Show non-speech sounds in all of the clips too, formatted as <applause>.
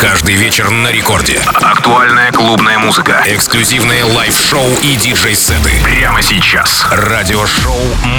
Каждый вечер на рекорде. Актуальная клубная музыка. Эксклюзивные лайв-шоу и диджей-сеты. Прямо сейчас. Радиошоу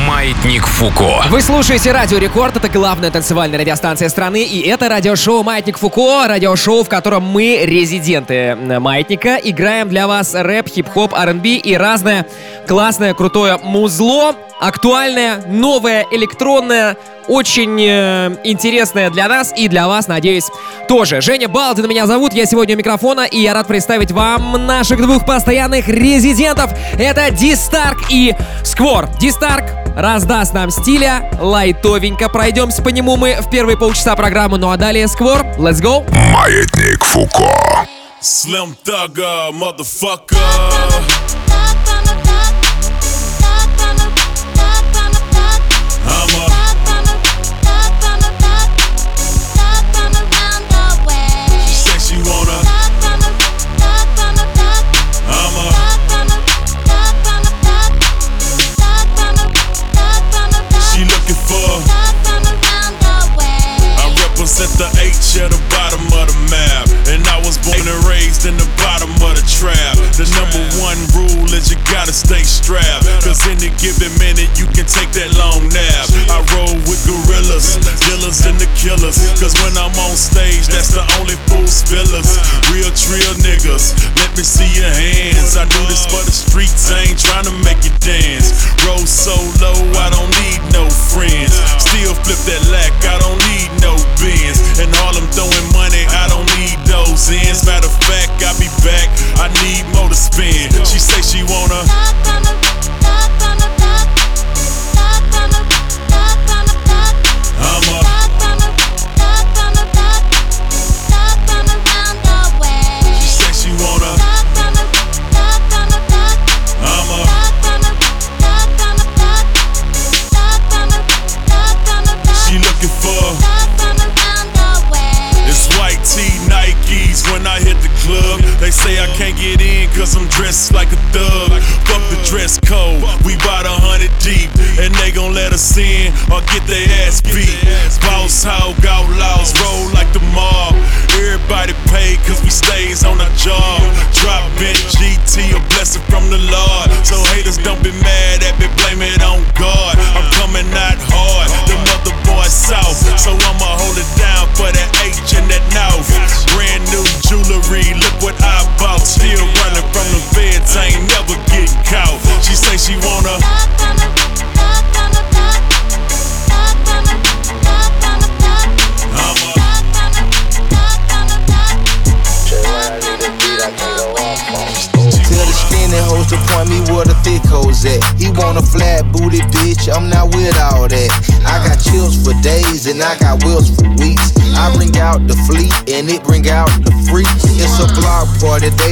«Маятник Фуко». Вы слушаете Радио Рекорд, это главная танцевальная радиостанция страны, и это радиошоу «Маятник Фуко», радиошоу, в котором мы, резиденты Маятника, играем для вас рэп, хип-хоп, R&B и разное классное, крутое музло, актуальное, новое, электронное, очень э, интересное для нас и для вас, надеюсь, тоже. Женя Балдин меня зовут, я сегодня у микрофона, и я рад представить вам наших двух постоянных резидентов. Это Дистарк и Сквор. Дистарк раздаст нам стиля, лайтовенько пройдемся по нему мы в первые полчаса программы, ну а далее Сквор, let's go. Маятник Фуко. Slim Thugger, motherfucker. Raised in the bottom of the trap. The number one rule is you gotta stay strapped. Cause any given minute you can take that long nap. I roll with gorillas, dealers and the killers. Cause when I'm on stage, that's the only fool spillers. Real trill niggas, let me see your hands. I do this for the streets, I ain't trying to make you dance. Roll so low, I don't need no friends. Still flip that lack, I don't need no bins. And all I'm throwing money, I don't need those ends. Matter of fact, I'll be back. I need more to spend. She say she wanna.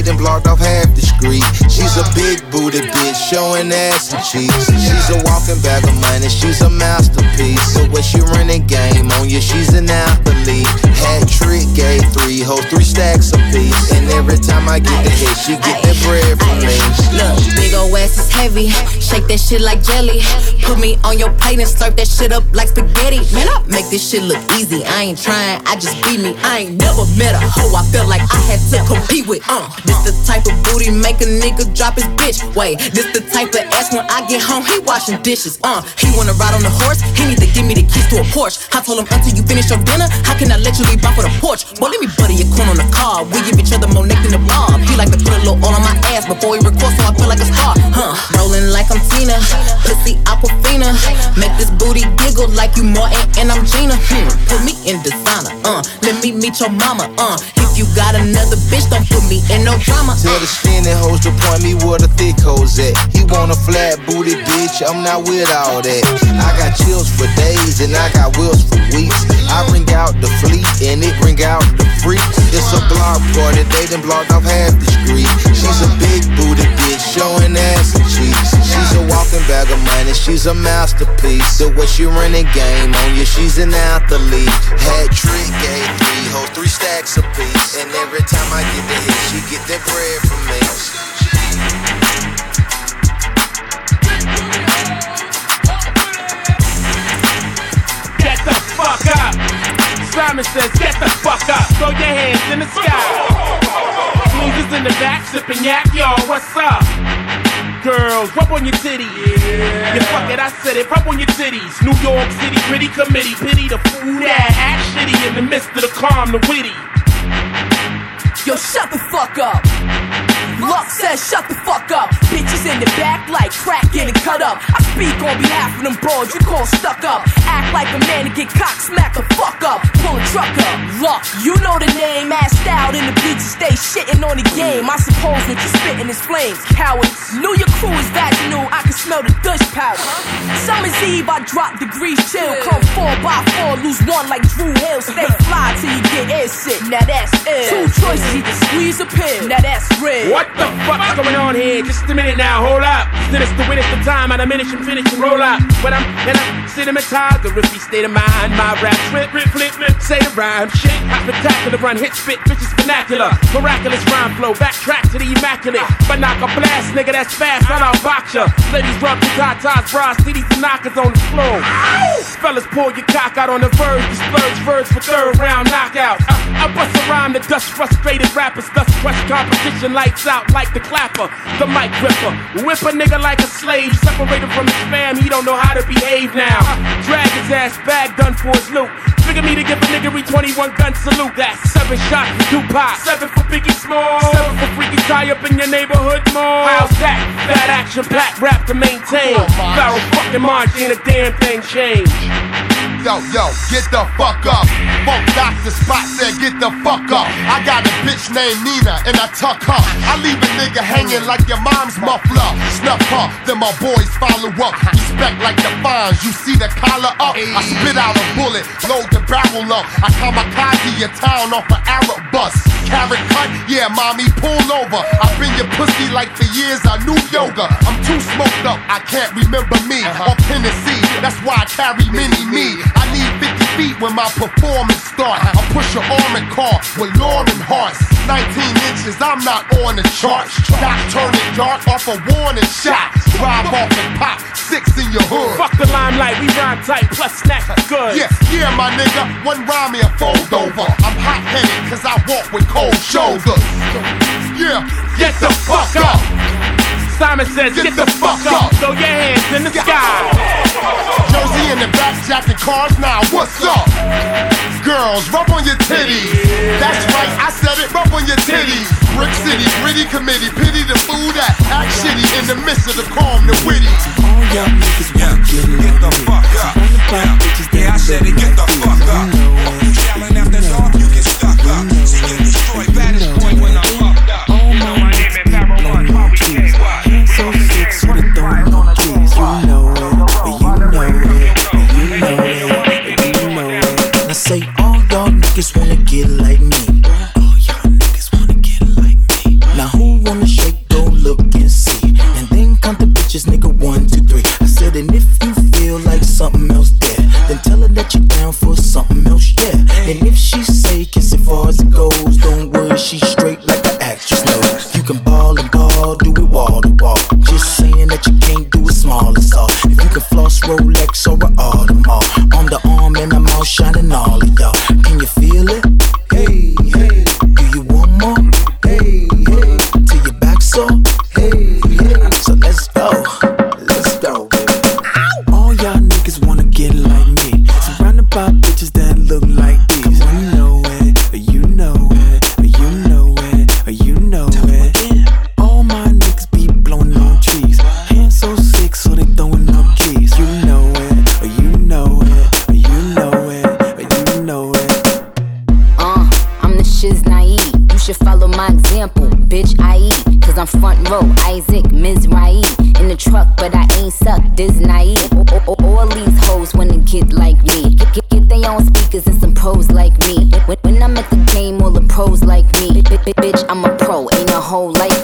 Done blocked off half the street. She's a big booty bitch, showing ass and cheeks. She's a walking bag of money, she's a masterpiece. So when she running game on you, she's an athlete. Hat trick, gave three hoes, three stacks apiece. And every time I get the hit, she get that bread from me. Look, big ol' ass is heavy. Shake that shit like jelly. Put me on your plate and slurp that shit up like spaghetti. Man, I make this shit look easy. I ain't trying, I just be me. I ain't never met a hoe I felt like I had to compete with. Uh, this the type of booty make a nigga drop his bitch. Wait, this the type of ass when I get home, he washing dishes. Uh, he wanna ride on the horse, he need to give me the keys to a Porsche. I told him until you finish your dinner, how can I let you leave off for the porch? Boy, let me butter your corn on the car. We give each other more neck than the bob. He like to put a little all on my ass before he record, so I feel like a star. Huh? Rolling like I'm Tina, pussy Aquafina. Make this booty giggle like you Martin and I'm Gina. Hmm. Put me in designer. Uh, let me meet your mama. Uh, if you got another bitch, don't put me in no drama. Tell the skinny hoes to point me where the thick hoes at. He want a flat booty bitch, I'm not with all that. I got chills for days and I got wheels for weeks. I bring out the fleet and it bring out the freaks. It's a block party, they done blocked off half the street. She's a big booty bitch, showing ass and cheeks. She's a walking bag of money, she's a masterpiece. The way she running game on you, she's an athlete. Hat trick, gave three hoes, three stacks apiece. And every time I get the hit, she get that bread from me. Get the fuck up. Simon says, get the fuck up, throw your hands in the sky. Smooth in the back, sipping yak, yo, what's up? Girls, rub on your titties. Yeah. You fuck it, I said it, rub on your titties. New York City, pretty committee, pity the fool that act shitty in the midst of the calm, the witty. Yo, shut the fuck up. Luck says shut the fuck up. Bitches in the back like crack getting cut up. I speak on behalf of them bros you call stuck up. Act like a man to get cock smack the fuck up. Pull a truck up. Luck, you know the name. Assed out in the bleachers, stay shitting on the game. I suppose what you spitting is flames. Cowards, knew your crew is vaginal. Smell the Dutch powder. Summer's Eve, I drop degrees chill. Come four by four, lose one like Drew Hill. Stay <laughs> fly till you get air sick. Now that's ill. Two choices, either squeeze or pill. Now that's real. What the fuck's going on here? Just a minute now, hold up. Finish the win, it's the time. I diminish and finish and roll up. But I'm in a cinematized, the riffy state of mind. My rap flip, flip, flip, flip, say the rhyme. Shit, spectacular run, hit spit, bitches vernacular. Miraculous rhyme flow, backtrack to the immaculate. But knock a blast, nigga, that's fast, I don't box ya. Ladies rub your tatas, bras, titties and knockers on the floor. Fellas, pull your cock out on the verge, the splurge verse for third round knockout. I, bust a rhyme to dust frustrated rappers, thus crush competition, lights out like the clapper, the mic ripper. Whip a nigga like a slave, separated from his fam, he don't know how to behave now. Drag his ass back, done for his loot. Figure me to give a nigga 21 gun salute. That's seven shots for Tupac, seven for Biggie Small, seven for Freaky Tah up in your neighborhood mall. How's that? That action packed rap to maintain. Barrel fucking march, ain't a damn thing changed. Yo, yo, get the fuck up. Funk Doctor Spock said, get the fuck up. I got a bitch named Nina and I tuck her. I leave a nigga hanging like your mom's muffler. Snuff her, then my boys follow up. Respect like the fines, you see the collar up. I spit out a bullet, load the barrel up. I kamikaze your town off an Arab bus. Carrot cut, yeah, mommy, pull over. I've been your pussy like for years, I knew yoga. I'm too smoked up, I can't remember me. Uh-huh. Or Tennessee, that's why I carry mini me. I need 50 feet when my performance start. I push an armored car with Lauren Hearts. 19 inches, I'm not on the charts. Not turning dark off a warning shot. Drive off and pop six in your hood. Fuck the limelight, we rhyme tight, plus snacks good. Yeah, yeah, my nigga, one rhyme me a fold over. I'm hot headed cause I walk with cold shoulders. Yeah, Get the fuck up. Simon says, get, the, fuck up. Throw your hands in the sky. Jersey in the back jacket cars now, what's up? Girls, rub on your titties. That's right, I said it, rub on your titties. Brick City, gritty committee, pity the fool that act shitty in the midst of the calm, the witty. All y'all niggas wanna get Get the fuck up. Yeah, yeah, I said it, get the fuck up. Truck, but I ain't suck. This naive. All these hoes wanna get like me. Get, get, they own speakers and some pros like me. When, when I'm at the game, all the pros like me. Bitch, I'm a pro, ain't a hoe like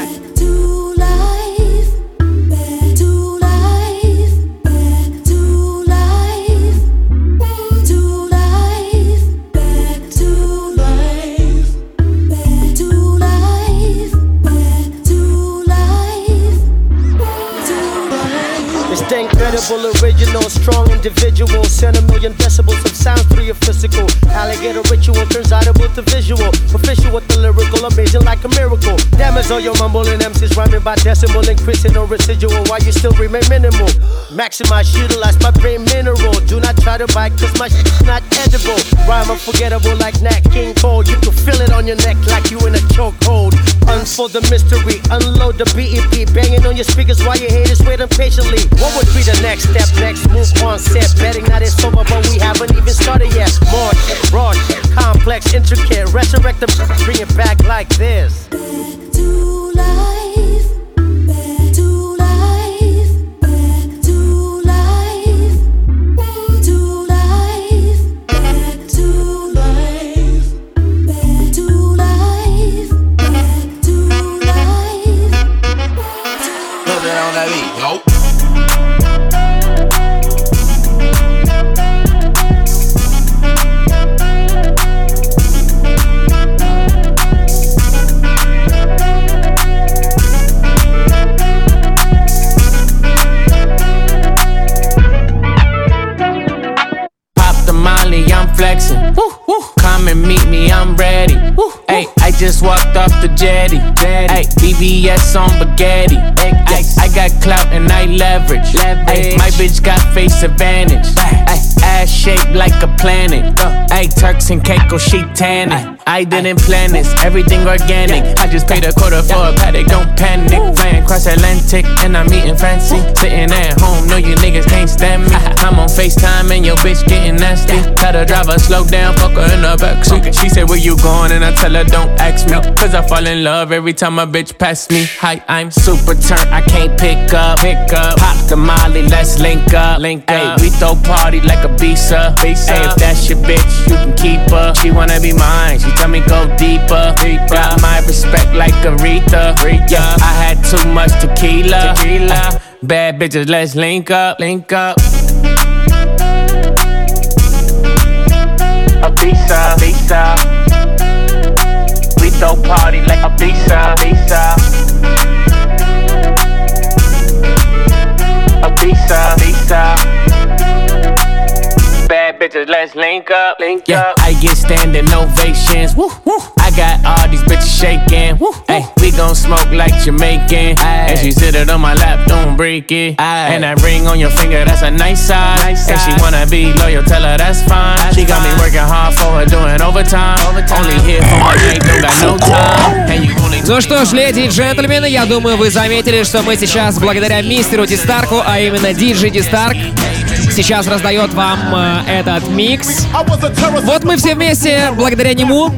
back. Original, strong individual. Send a million decibels of sound through your physical. Alligator ritual turns audible to visual. Proficient with the lyrical, amazing like a miracle. Damage all your mumbling MCs rhyming by decimal, increasing no residual while you still remain minimal. Maximize, utilize my brain mineral. Do not try to bite, cause my shit's not edible. Rhyme unforgettable like Nat King Cole. You can feel it on your neck like you in a chokehold. Unfold the mystery, unload the BEP, banging on your speakers while your haters wait impatiently. What would be the next step? Next move on set. Betting that it's over, but we haven't even started yet. More raw complex, intricate. Resurrect them, bring it back like this. Back to life, Hey, I just walked off the jetty. Hey, BBS on spaghetti. Ay, I got clout and I leverage. Ay, my bitch got face advantage. Ay, ass shaped like a planet. Ay, Turks and Caicos, she tanning. I didn't plan this, everything organic. I just paid a quarter for a Patek, don't panic. Flying across Atlantic and I'm eating fancy. Sitting at home, no you niggas can't stand me. I'm on FaceTime and your bitch getting nasty. Tell the driver slow down, fuck her in the backseat. She said, Where you going? And I tell her, Don't ask me. Cause I fall in love every time a bitch pass me. Hi, I'm super turned, I can't pick up. Pick up. Pop the molly, let's link up. Link up. Ay, we throw party like a visa. visa. Ay, if that's your bitch, you can keep her. She wanna be mine, she tell me go deeper. deeper. Got my respect like Aretha. Aretha. Yeah, I had too much tequila. tequila. Bad bitches, let's link up. Link up. Ibiza. A visa. We throw party like Ibiza. visa. Ibiza. visa. Bad bitches, let's link up. Link yeah, up. I get standing ovations. Woo, woo. I got all these bitches shaking. Woo, Hey, we gon' smoke like Jamaican. And she sit it on my lap, don't break it. And that ring on your finger, that's a nice size. and she wanna be loyal, tell her that's fine. she got me working hard for her, doing overtime. Only here for my night, don't got no time. And you only Ну что ж, леди и джентльмены, я думаю, вы заметили, что мы сейчас, благодаря мистеру Дистарку, а именно Диджи Дистарк, сейчас раздает вам э, этот микс. Вот мы все вместе, благодаря нему,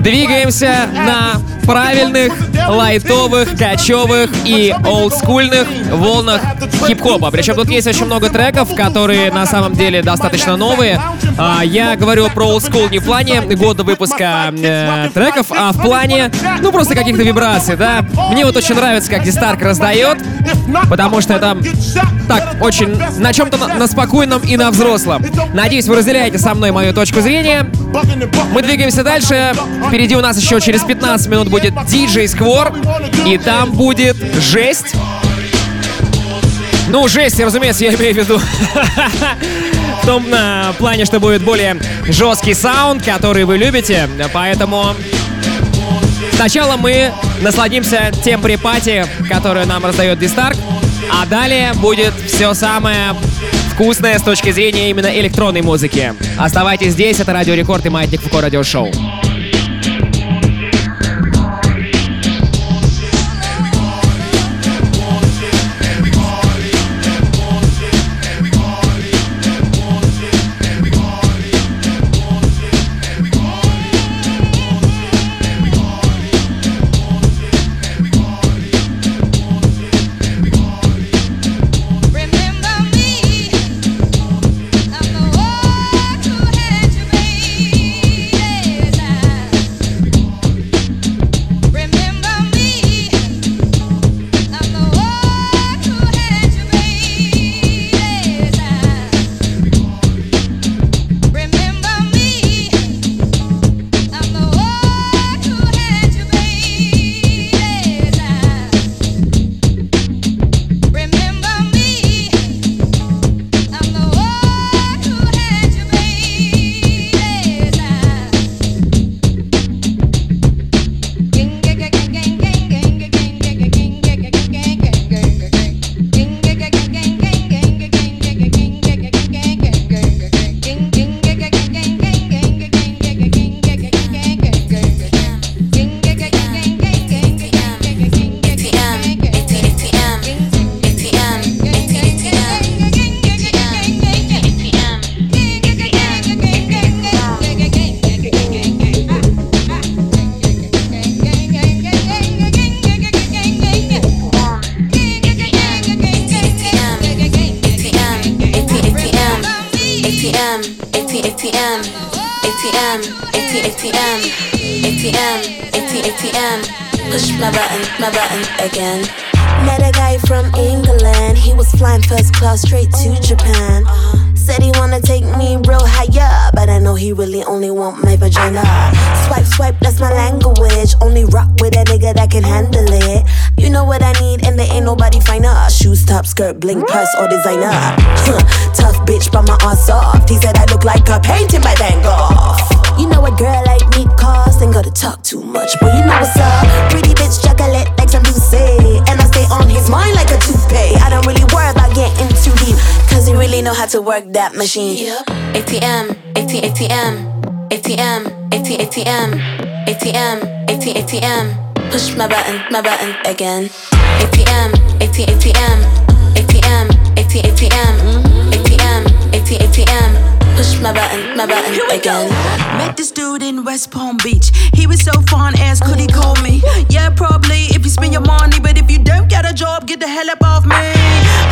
двигаемся на правильных, лайтовых, качевых и олдскульных волнах хип-хопа. Причем тут есть очень много треков, которые на самом деле достаточно новые. А, я говорю про олдскул не в плане года выпуска э, треков, а в плане, ну, просто каких-то вибраций, да. Мне вот очень нравится, как Дистарк раздает, потому что это так, очень на чем-то на, на спокойном и на взрослом. Надеюсь, вы разделяете со мной мою точку зрения. Мы двигаемся дальше. Впереди у нас еще через 15 минут будет DJ Сквор, и там будет жесть. Ну, жесть, разумеется, я имею в виду. <laughs> В том э, плане, что будет более жесткий саунд, который вы любите. Поэтому сначала мы насладимся тем припати, которое нам раздает Дистарк. А далее будет все самое вкусное с точки зрения именно электронной музыки. Оставайтесь здесь, это Радио Рекорд и Маятник Фуко Радио Шоу. How to work that machine. ATM, AT, ATM, ATM, AT, ATM, ATM, AT, ATM. Push my button, my button again. ATM, AT, ATM, ATM, AT, ATM, ATM, AT, ATM. Push my button, my button again. Met this dude in West Palm Beach. He was so fun as could he call me? Yeah, probably if you spend your money, but if you don't get a job, get the hell up off me.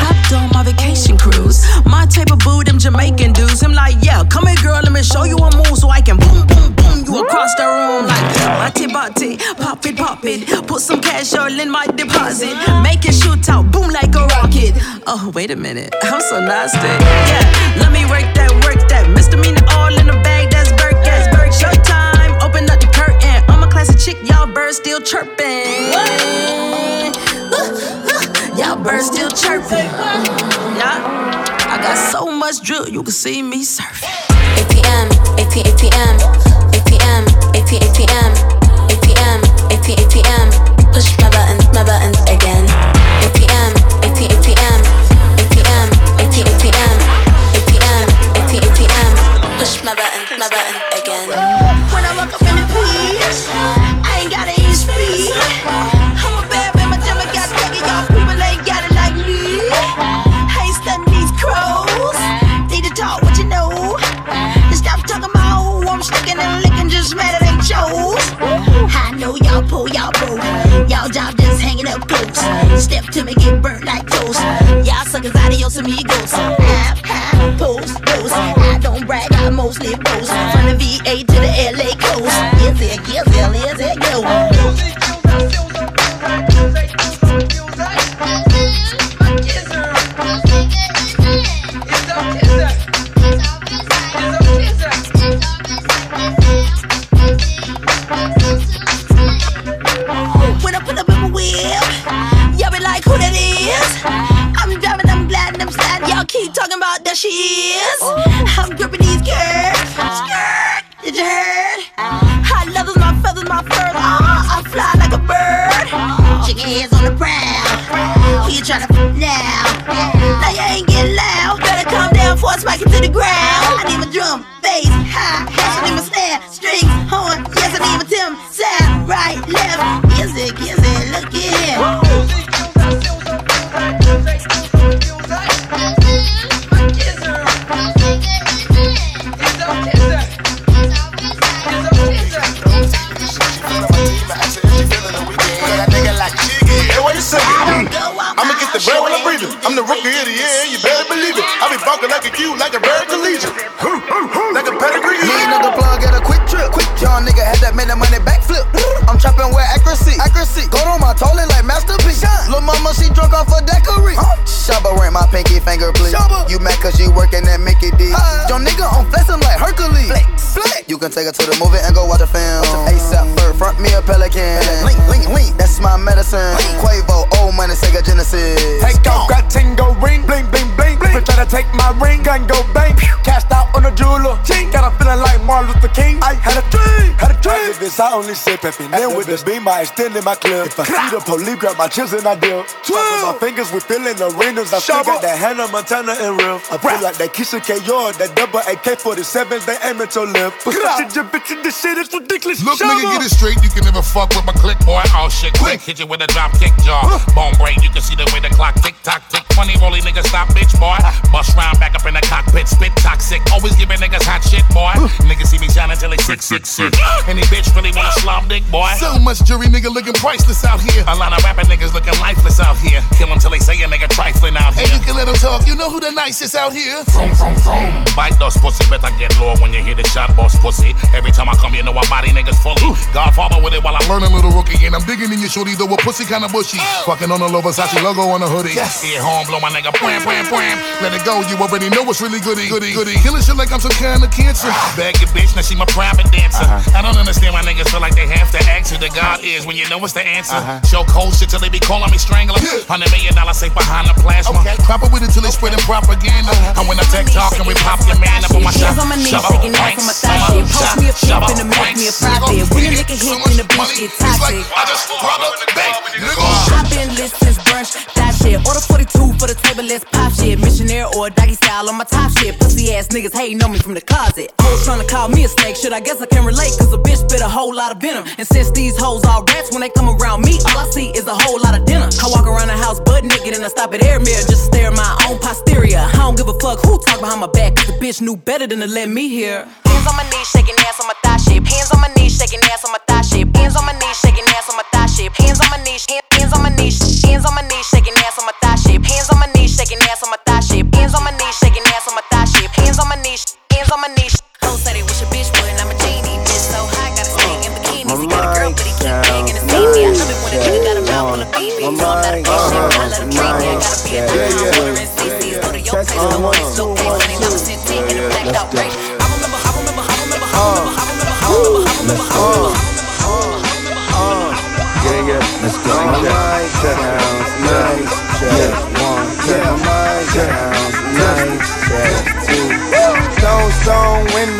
Hopped on my vacation cruise. My type of boo, them Jamaican dudes. I'm like, yeah, come here, girl, let me show you a move so I can boom, boom, boom you across the room like bati bati, pop it, pop it. Put some cash all in my deposit. Make it shoot out, boom like a rocket. Oh, wait a minute, I'm so nasty. Yeah, let me work that, chick, y'all birds still chirping. Y'all birds still chirping. Yeah, I got so much drill, you can see me surfing. ATM, AT, ATM, ATM, AT, ATM, ATM, AT, ATM. Push my button, my button again. ATM, AT, ATM, ATM, AT, ATM, ATM, AT, ATM. Push my button, my button again. Step to me, get burnt like toast. Y'all suckers adios amigos. Pinky finger, please. You mad cause you working at Mickey D. Your nigga on flexing like Hercules. Flex. Flex. You can take her to the movie and go watch a film. ASAP first, front me a pelican. Link, link, link. That's my medicine. Quavo, old money, Sega Genesis. Take off, got tingo ring, bling, bling, bling, bling. Try to take my ring, gun go bang. Cashed out on a jeweler. Ching. Got a feeling like Martin Luther King. I had a dream, had a dream. After this, I only sip happy. Then with the beam, I extend in my clip. If I see the police, grab my chips and I deal. Twirl my fingers, we filling arenas. I still got that Hannah Montana and real. I feel like that Keisha K. Yard, that double AK 47s, they aiming to live. Shit, your bitch, this shit is ridiculous. Look, Shabba. nigga, get it straight. You can never fuck with my click, boy. Oh shit, quick. Hit you with a drop kick jaw. Bone brain, you can see the way the clock tick tock tick. Funny rolly nigga, stop, bitch, boy. Ah. Bust round back up in the cockpit, spit toxic. Always giving niggas hot shit, boy. Niggas see me shining till they sick, sick, sick. Any bitch really wanna slob bomb dick, boy. So much jury nigga looking priceless out here. A lot of rapping niggas looking lifeless out here. Kill them till they say a nigga trifling out here. Hey, you can let them talk. You know who the nicest out here? From, from, from. Bite those pussy, better get low when you hear the shot, boss pussy. Every time I come, you know I body niggas fully. Godfather with it while I'm learning, little rookie, and I'm digging in your shorty, though a pussy kinda bushy. Oh. Fucking on a low Versace logo on a hoodie. Yes. Here home, blow my nigga, wham, wham, wham. Let it go, you already know it's really goody, goody, goody. Killing shit like I'm some kind of cancer. Ah. Bag your bitch, now she my private dancer. Uh-huh. I don't understand why niggas feel like they have to ask who the God is when you know what's the answer. Uh-huh. Show cold shit till they be calling me strangler. Hundred million dollar safe behind the plasma. Pop it with it till they spreading propaganda. And when I tech talk and we pop your man up on my. Hands on my knees, shaking ass on my thigh shit. Post me a flip and make me a profit. When you lick a hit, then the bitch get toxic. I've been lit since brunch, that shit. Order 42 for the table, let's pop shit. Missionary or doggy style on my top shit. Pussy ass niggas hating on me from the closet. Hoes trying to call me a snake, shit. I guess I can relate, cause a bitch spit a whole lot of venom. And since these hoes all rats, when they come around me, all I see is a whole lot of dinner. I walk around the house butt naked and I stop at air mirror just to stare at my own posterior. I don't give a fuck who talk behind my back, cause the bitch knew better than to let me hear. Hands on my knees, shaking ass on my thigh shape. Hands on my knees, shaking ass on my thigh shape. Hands on my knees, shaking ass on my thigh shape. Hands on my knees, hands on my knees, hands on my knees, shaking ass on my thigh shape. Hands on my knees, shaking ass on my thigh shape. Hands on my knees, shaking ass on my thigh shape. Hands on my knees, hands on my knees. I remember, I remember, I remember, I remember, I remember, I remember, I remember. Yeah, yeah. Let's go. My mind sounds nice. Check one. Yeah, my mind sounds nice. Check two. Stone, stone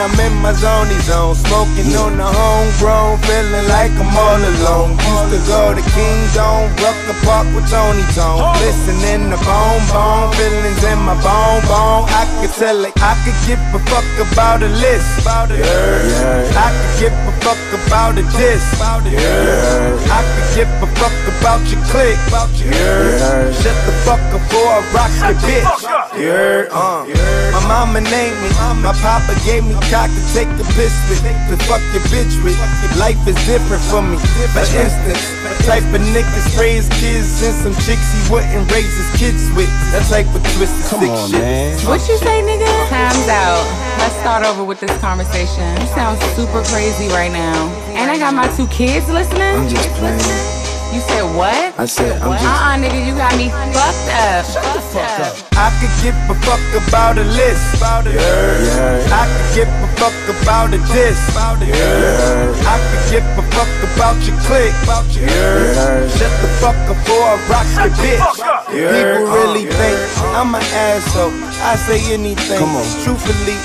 I'm in my zony zone. Smoking on the homegrown, feeling like I'm all alone. Used to go to King Dome, Rucker Park with Tony Tone. Listening to bone, bone, feelings in my bone, bone. I could tell it, I could give a fuck about a list. Yeah. I could give a fuck about a diss. Yeah. I could give a fuck about your clique. Yeah. Shut the fuck up before I rock the bitch. Yeah. Uh. My mama named me, my papa gave me cock to take the piss with. To fuck your bitch with. Life is different for me. For instance, type of niggas raise kids and some chicks he wouldn't raise his kids with. That type of twisted sick shit. What you say, nigga? Time's out. Let's start over with this conversation. You sound super crazy right now. And I got my two kids listening. I'm just playing. You said what? I said I'm uh-uh, just. Uh-uh, nigga, you got me fucked up. Fucked up. I could give a fuck about a list. Yeah. I could give a fuck about a diss. Yeah. I could give a fuck about your clique. Yeah. Shut the fuck up before I rock your bitch. Yeah. People really think I'm an asshole. I say anything. Truthfully,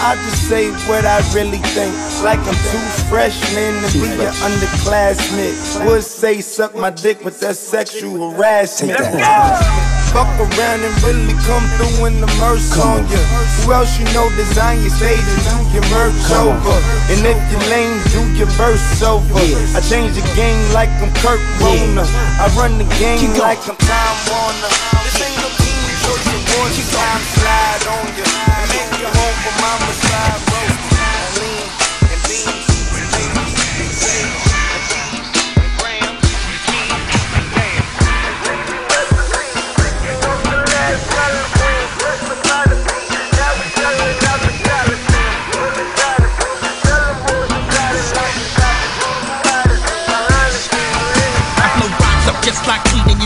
I just say what I really think. Like I'm two freshmen to be an underclassman. Would say suck my dick with that sexual harassment. Fuck around and really come through in the merch on you. Who else you know design your stage and do your merch over? And if you're lame, do your verse over. I change the game like I'm Kurt Warner. I run the game like I'm Time Warner. This ain't no team choice awards. Time slide on you. And make you home for mama slide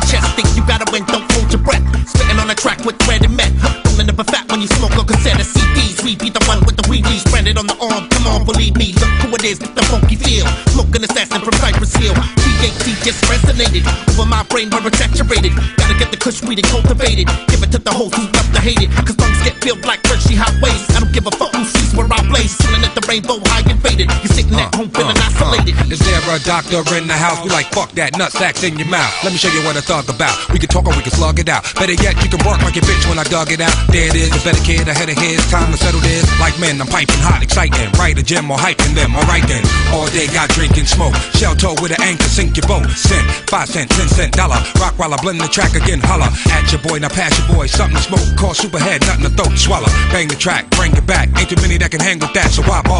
your chest. Think you gotta win, don't hold your breath. Spitting on a track with red and met. Rolling up a fat when you smoke on cassette of CDs. We be the one with the weedies branded on the arm. Come on, believe me. Look who it is, the funky feel. Smoking assassin from Cypress Hill. THC just resonated over my brain where it's saturated. Gotta get the kush weed and cultivated. Give it to the hoes who love to hate it. Cause lungs get filled like Hershey highways. I don't give a fuck who sees where I blaze. Chilling at the rainbow high and faded. You sitting at uh, home feeling uh, isolated. Uh. Is there a doctor in the house? We like fuck that nut sacks in your mouth. Let me show you what I thug about. We can talk or we can slug it out. Better yet, you can bark like a bitch when I dug it out. There it is, a better kid ahead of his time to settle this. Like men, I'm piping hot, exciting. Right a gym or hyping them. Alright then, all day got drinking smoke. Shell toe with an anchor, sink your boat. Cent, five cent, ten cent, dollar. Rock while I blend the track again, holla. At your boy, now pass your boy. Something to smoke. Call superhead, nothing to throat, swallow. Bang the track, bring it back. Ain't too many that can hang with that, so why bother?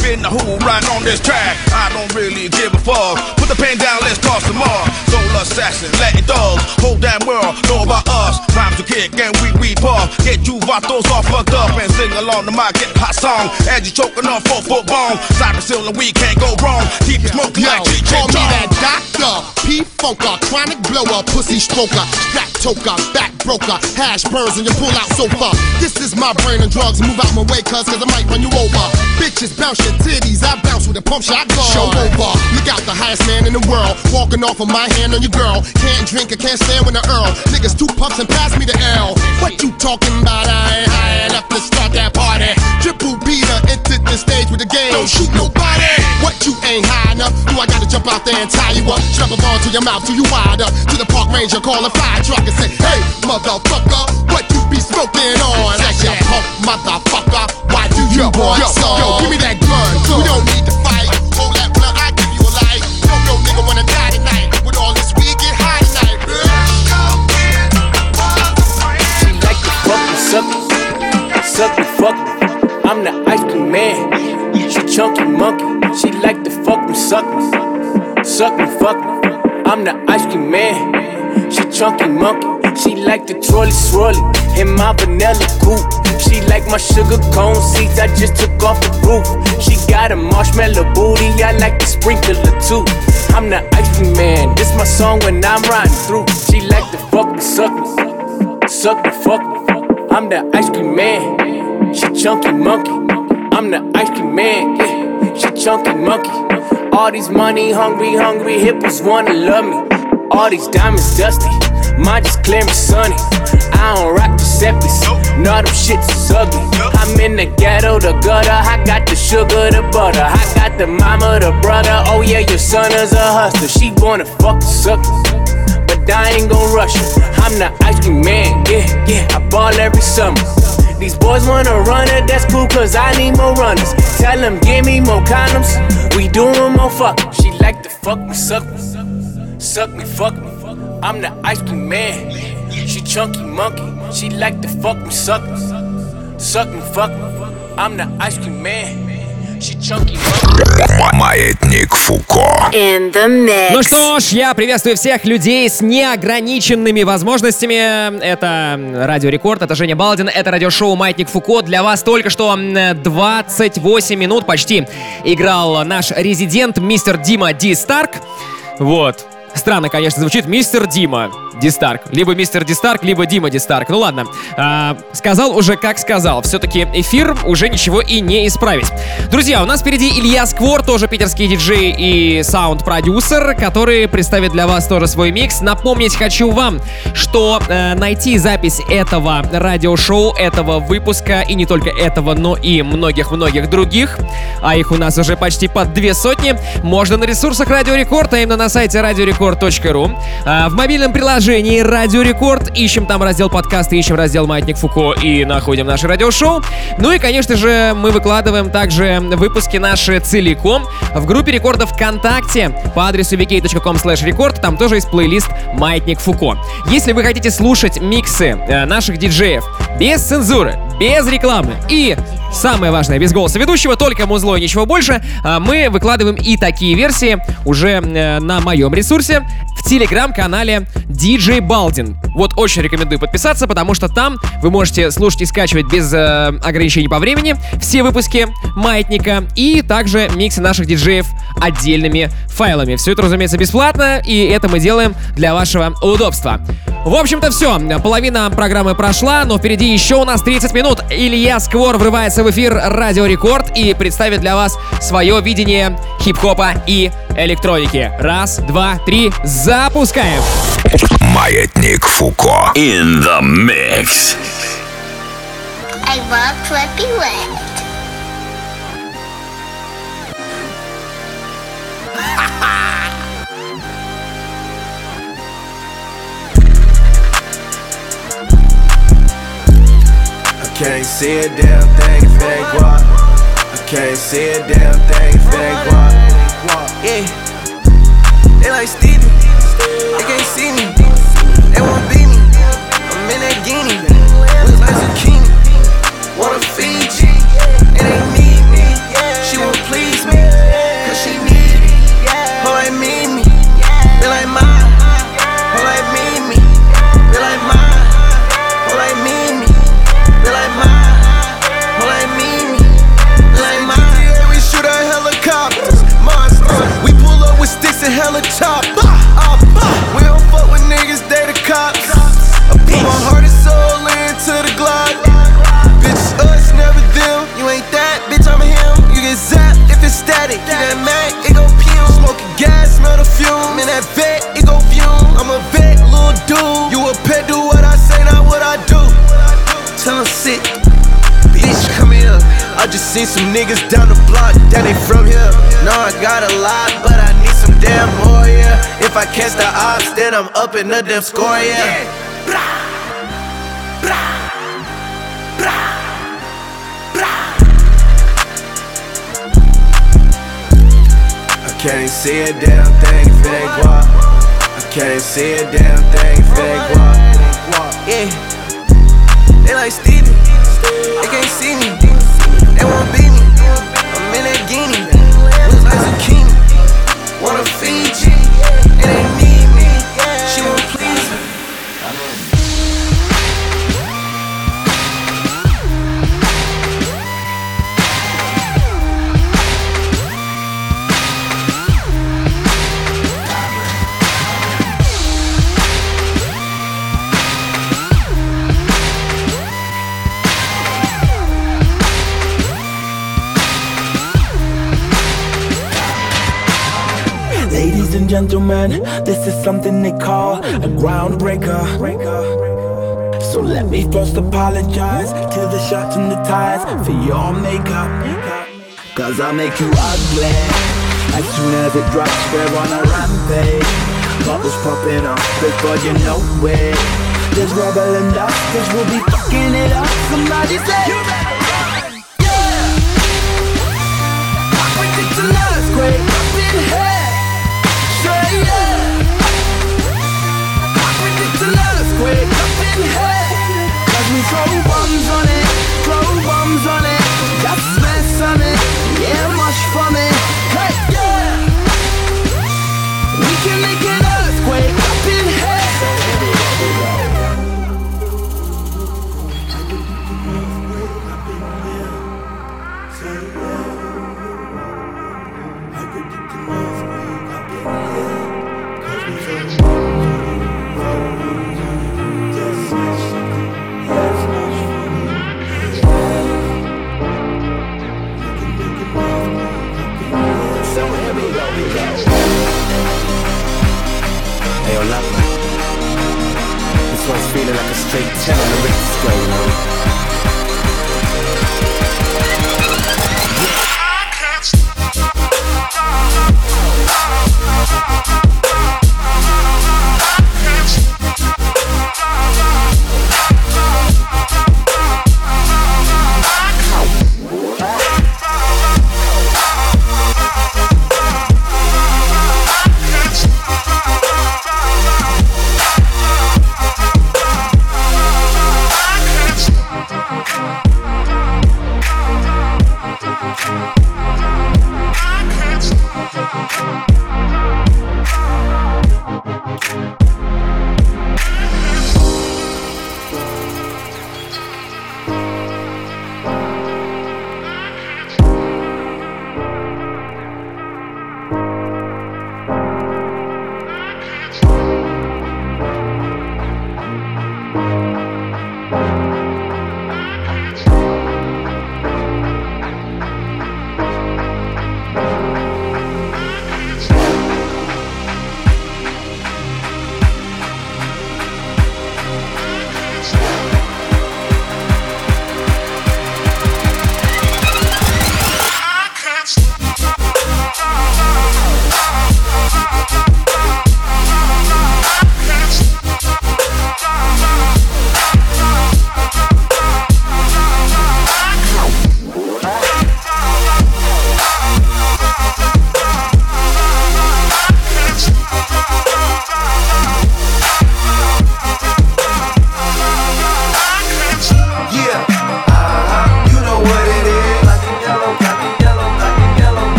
In the who right on this track. I don't really give a fuck. Put the pen down, let's toss some more. Soul assassin, Latin dogs. Whole damn world know about us. Rhymes and we we puff. Get you vatos all fucked up and sing along to my get hot song. As you choking on four foot bone. Cyber ceiling, we can't go wrong. Keep it smoking Yo, like call me that doctor, P funker, chronic blower, pussy stroker, strap toker, back broker, hash burns and you pull out sofa. This is my brain and drugs, move out my way, cuz, cause I might run you over. Bitches bounce your titties, I bounce with a pump shot gun. Show over, look out the highest man in the world, walking off of my hand on your girl. Can't drink, I can't stand with the earl. Niggas two puffs and pass me the L. What you talking about? I ain't high enough to start that party. Triple Peter entered the stage with the game. Don't shoot nobody. What you ain't high enough? Do I gotta jump out there and tie you up? Strap a ball to your mouth till you wired up. To the park ranger, call a fire truck and say, Hey, motherfucker, what you be smoking on? That's your punk motherfucker. Why do you Yo, want yo, some? yo, give me that gun. We don't need to fight. Fuck me. I'm the ice cream man. She chunky monkey. She like to fuck me, suck me, suck me, fuck me. I'm the ice cream man. She chunky monkey. She like the trolley swirly in my vanilla coupe. She like my sugar cone seats. I just took off the roof. She got a marshmallow booty. I like to the sprinkler too. I'm the ice cream man. This my song when I'm riding through. She like to fuck me, suck me. Suck me, fuck me. I'm the ice cream man. She chunky monkey. I'm the ice cream man. Yeah. She chunky monkey. All these money hungry, hungry hippos wanna love me. All these diamonds dusty. Mine just clear and sunny. I don't rock Giuseppe's. None of them shits is ugly. I'm in the ghetto, the gutter. I got the sugar, the butter. I got the mama, the brother. Oh yeah, your son is a hustler. She wanna fuck the suckers but I ain't gon' rush her. I'm the ice cream man, yeah, yeah. I ball every summer. These boys wanna run it, that's cool, cause I need more runners. Tell them, give me more condoms. We doing more fuck. She like to fuck me, suck me, suck me, fuck me. I'm the ice cream man. She chunky monkey. She like to fuck me, suck me, suck me, fuck me. I'm the ice cream man. Маятник Фуко. In the mix. Ну что ж, я приветствую всех людей с неограниченными возможностями. Это Радио Рекорд, это Женя Балдин, это радиошоу «Маятник Фуко». Для вас только что м, 28 минут почти играл наш резидент мистер Дима Ди Старк. Вот. Странно, конечно, звучит мистер Дима Ди Старк. Либо мистер Ди Старк, либо Дима Ди Старк. Ну ладно. А, сказал уже как сказал. Все-таки эфир уже ничего и не исправить. Друзья, у нас впереди Илья Сквор, тоже питерский диджей и саунд-продюсер, который представит для вас тоже свой микс. Напомнить хочу вам, что э, найти запись этого радиошоу, этого выпуска, и не только этого, но и многих-многих других, а их у нас уже почти под две сотни, можно на ресурсах Радио Рекорд, а именно на сайте радиорекорд.ру. А, в мобильном приложении Радио Рекорд ищем там раздел подкасты, ищем раздел Маятник Фуко и находим наше радиошоу. Ну и, конечно же, мы выкладываем также выпуски наши целиком в группе рекордов ВКонтакте по адресу vk.com record. Там тоже есть плейлист Маятник Фуко. Если вы хотите слушать миксы э, наших диджеев без цензуры, без рекламы и Самое важное, без голоса ведущего, только музло и ничего больше. а, Мы выкладываем и такие версии уже э, на моем ресурсе в телеграм-канале DJ Балдин. Вот очень рекомендую подписаться, потому что там вы можете слушать и скачивать без э, ограничений по времени все выпуски Маятника и также миксы наших диджеев отдельными файлами. Все это, разумеется, бесплатно, и это мы делаем для вашего удобства. В общем-то, все. Половина программы прошла, но впереди еще у нас 30 минут. Илья Сквор врывается в эфир Радио Рекорд и представит для вас свое видение хип-хопа и электроники. Раз, два, три, запускаем! Маятник Фуко. In the mix. I love Flippy Left. I can't see a damn thing if it ain't guap. I can't see a damn thing if it ain't guap. Yeah. They like Stevie. They can't see me. They wanna beat me. I'm in that guinea. Look like zucchini. Wanna you. That vet, it go fume. I'm a vet, little dude. You a pet, do what I say, not what I do. Tell him sit. Bitch, come here. I just seen some niggas down the block, that ain't from here. No, I got a lot, but I need some damn more, yeah. If I catch the ops, then I'm up in the damn score, yeah. Can't see a damn thing if it guap. I can't see a damn thing if guap. Something they call a groundbreaker. So let me first apologize to the shots and the ties for your makeup. Cause I make you ugly. As soon as it drops, we're on a rampage. Bubbles popping up before you know it. There's rubble and dust, cause we'll be fucking it up. Somebody say, Cause we throw bombs on it, throw bombs on it. Just mess on it, Hey, yo, love. This one's feeling like a straight 10 on the Richter scale,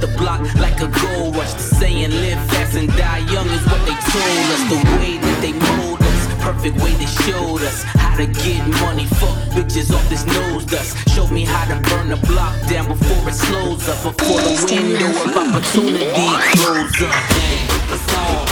the block like a gold rush. The saying live fast and die young is what they told us. The way that they mold us, perfect way they showed us how to get money. Fuck bitches off this nose dust. Showed me how to burn the block down before it slows up. Before the window of opportunity closes up. It's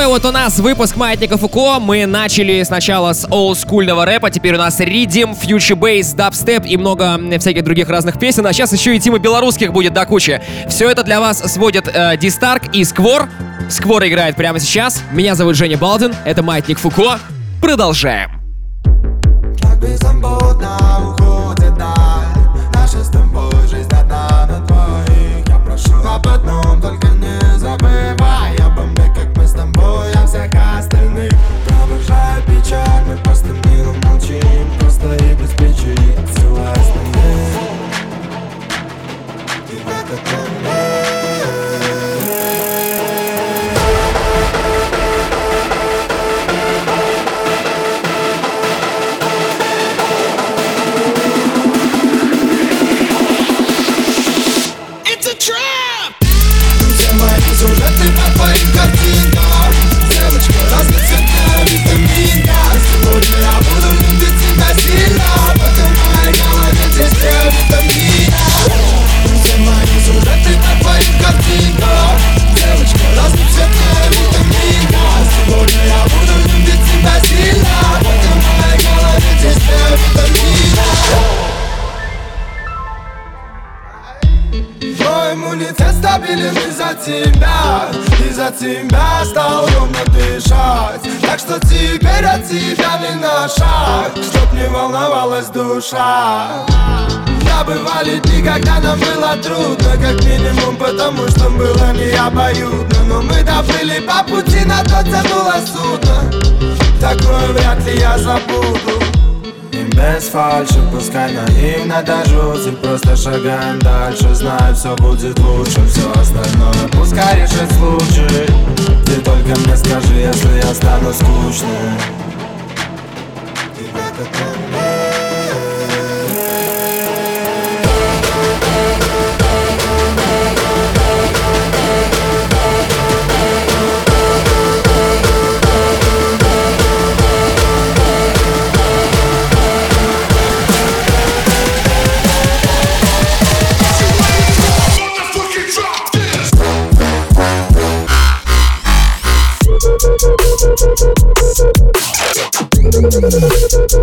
такой вот у нас выпуск Маятника Фуко. Мы начали сначала с олдскульного рэпа, теперь у нас ридим, фьючер бейс, дабстеп и много всяких других разных песен. А сейчас еще и тима белорусских будет до кучи. Все это для вас сводит э, Дистарк и Сквор. Сквор играет прямо сейчас. Меня зовут Женя Балдин, это Маятник Фуко. Продолжаем. Наша с тебя стал ровно дышать. Так что теперь от тебя не на шаг Чтоб не волновалась душа. Я бывали дни, когда нам было трудно Как минимум потому, что было не обоюдно Но мы доплыли по пути, на то тянуло судно. Такое вряд ли я забуду. Без фальши, пускай наивно даже узи Просто шагаем дальше, знаю, все будет лучше Все остальное пускай решит случай. Ты только мне скажи, если я стану скучным. Тебя такое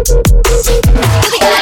Here we go.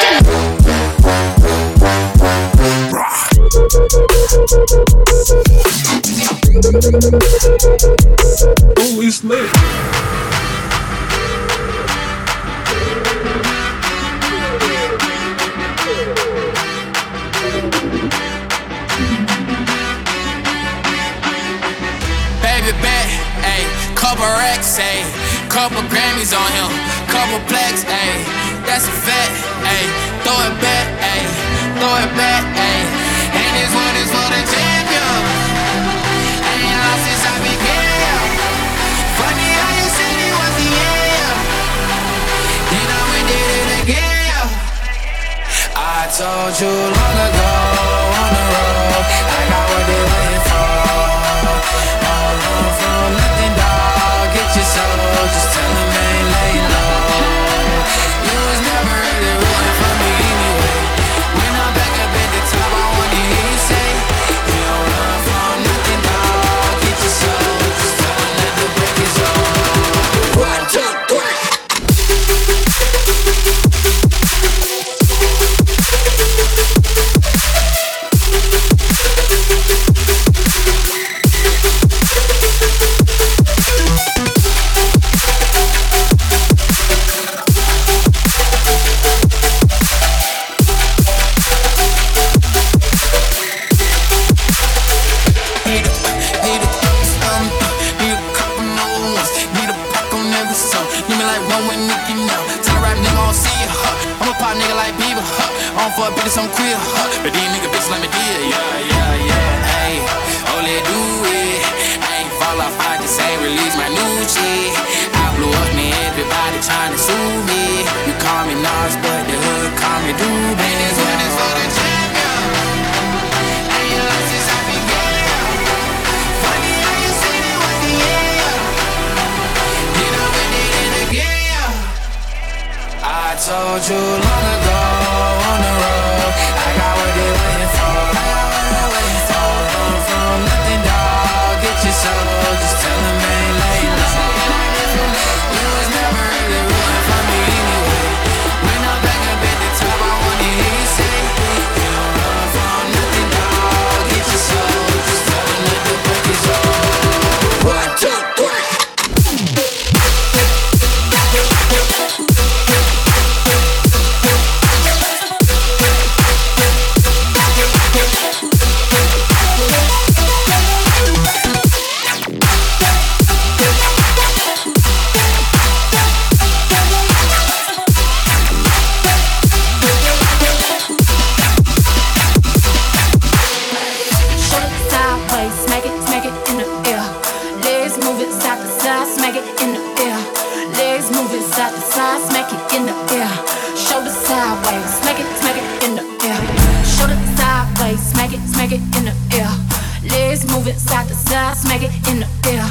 side to side, smack it in the air.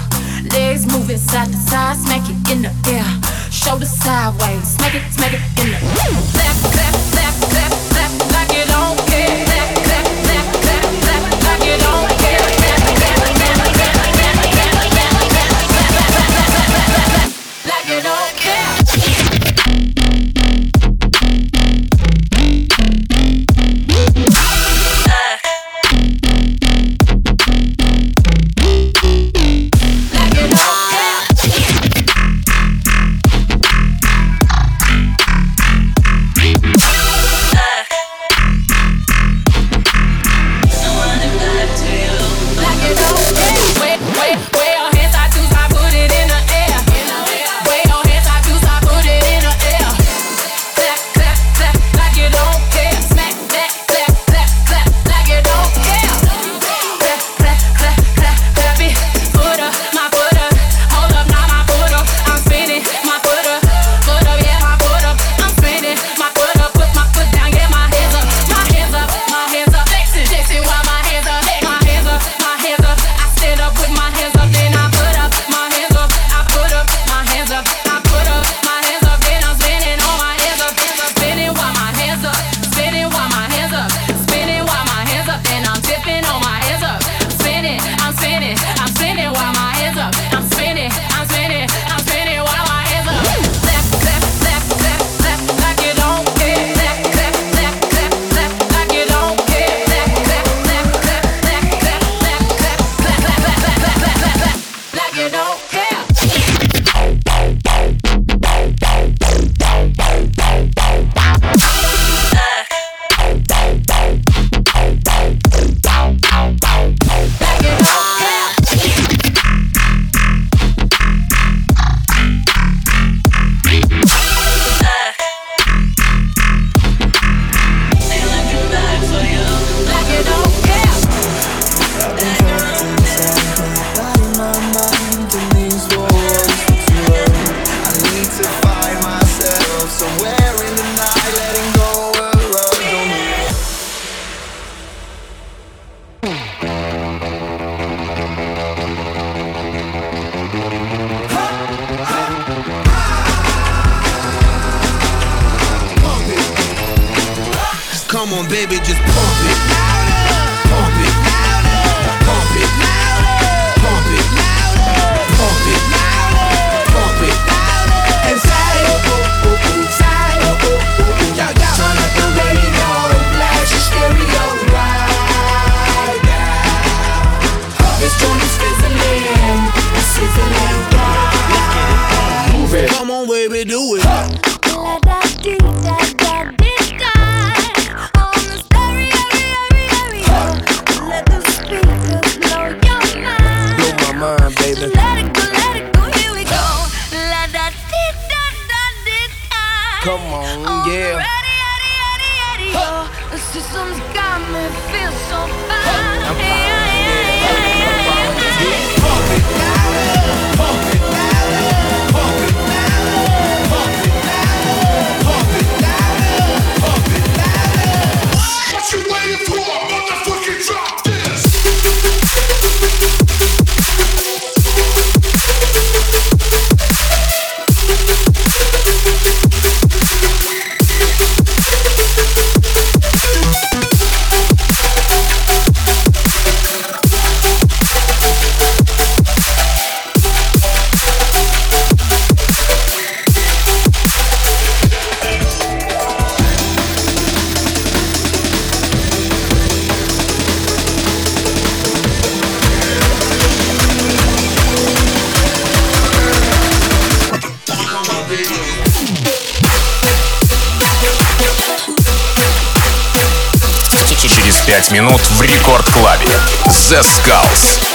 Legs moving side to side, smack it in the air. Shoulder sideways, smack it, smack it in the air. Clap, clap, clap, clap, clap, like it don't care. 25 минут в рекорд-клабе. The Skulls.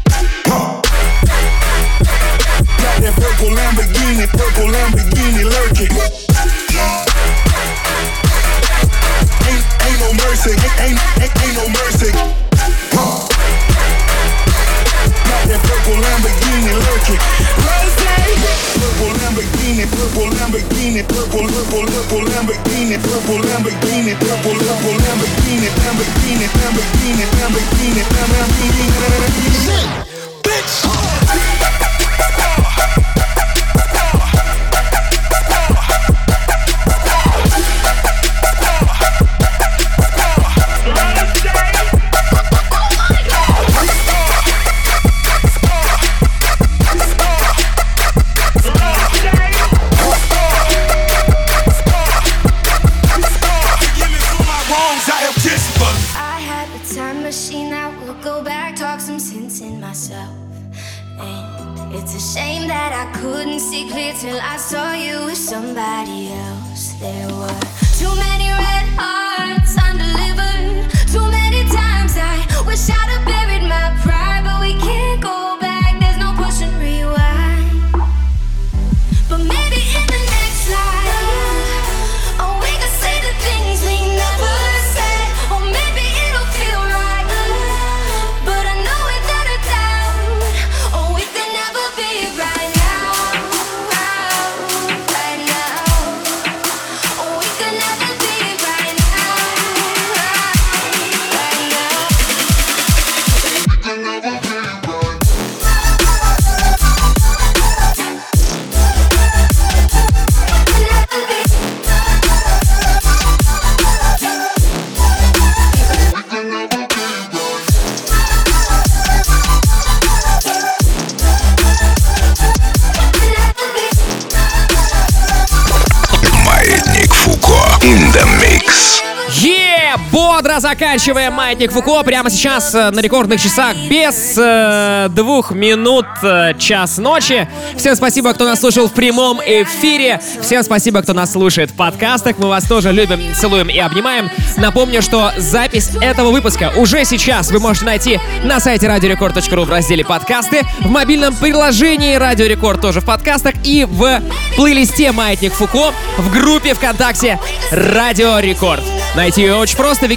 Заканчиваем Маятник Фуко прямо сейчас э, на рекордных часах без э, двух минут э, час ночи. Всем спасибо, кто нас слушал в прямом эфире. Всем спасибо, кто нас слушает в подкастах. Мы вас тоже любим, целуем и обнимаем. Напомню, что запись этого выпуска уже сейчас вы можете найти на сайте радиорекорд.ру в разделе подкасты, в мобильном приложении Радио Рекорд тоже в подкастах и в плейлисте Маятник Фуко в группе ВКонтакте Радио Рекорд. Найти ее очень просто,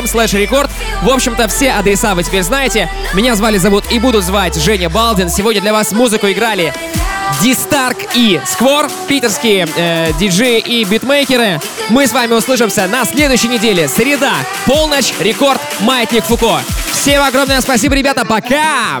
wiki.com slash рекорд. В общем-то, все адреса вы теперь знаете. Меня звали, зовут и буду звать Женя Балдин. Сегодня для вас музыку играли Дистарк и Сквор, питерские э, диджеи и битмейкеры. Мы с вами услышимся на следующей неделе. Среда, полночь, рекорд, маятник Фуко. Всем огромное спасибо, ребята, пока!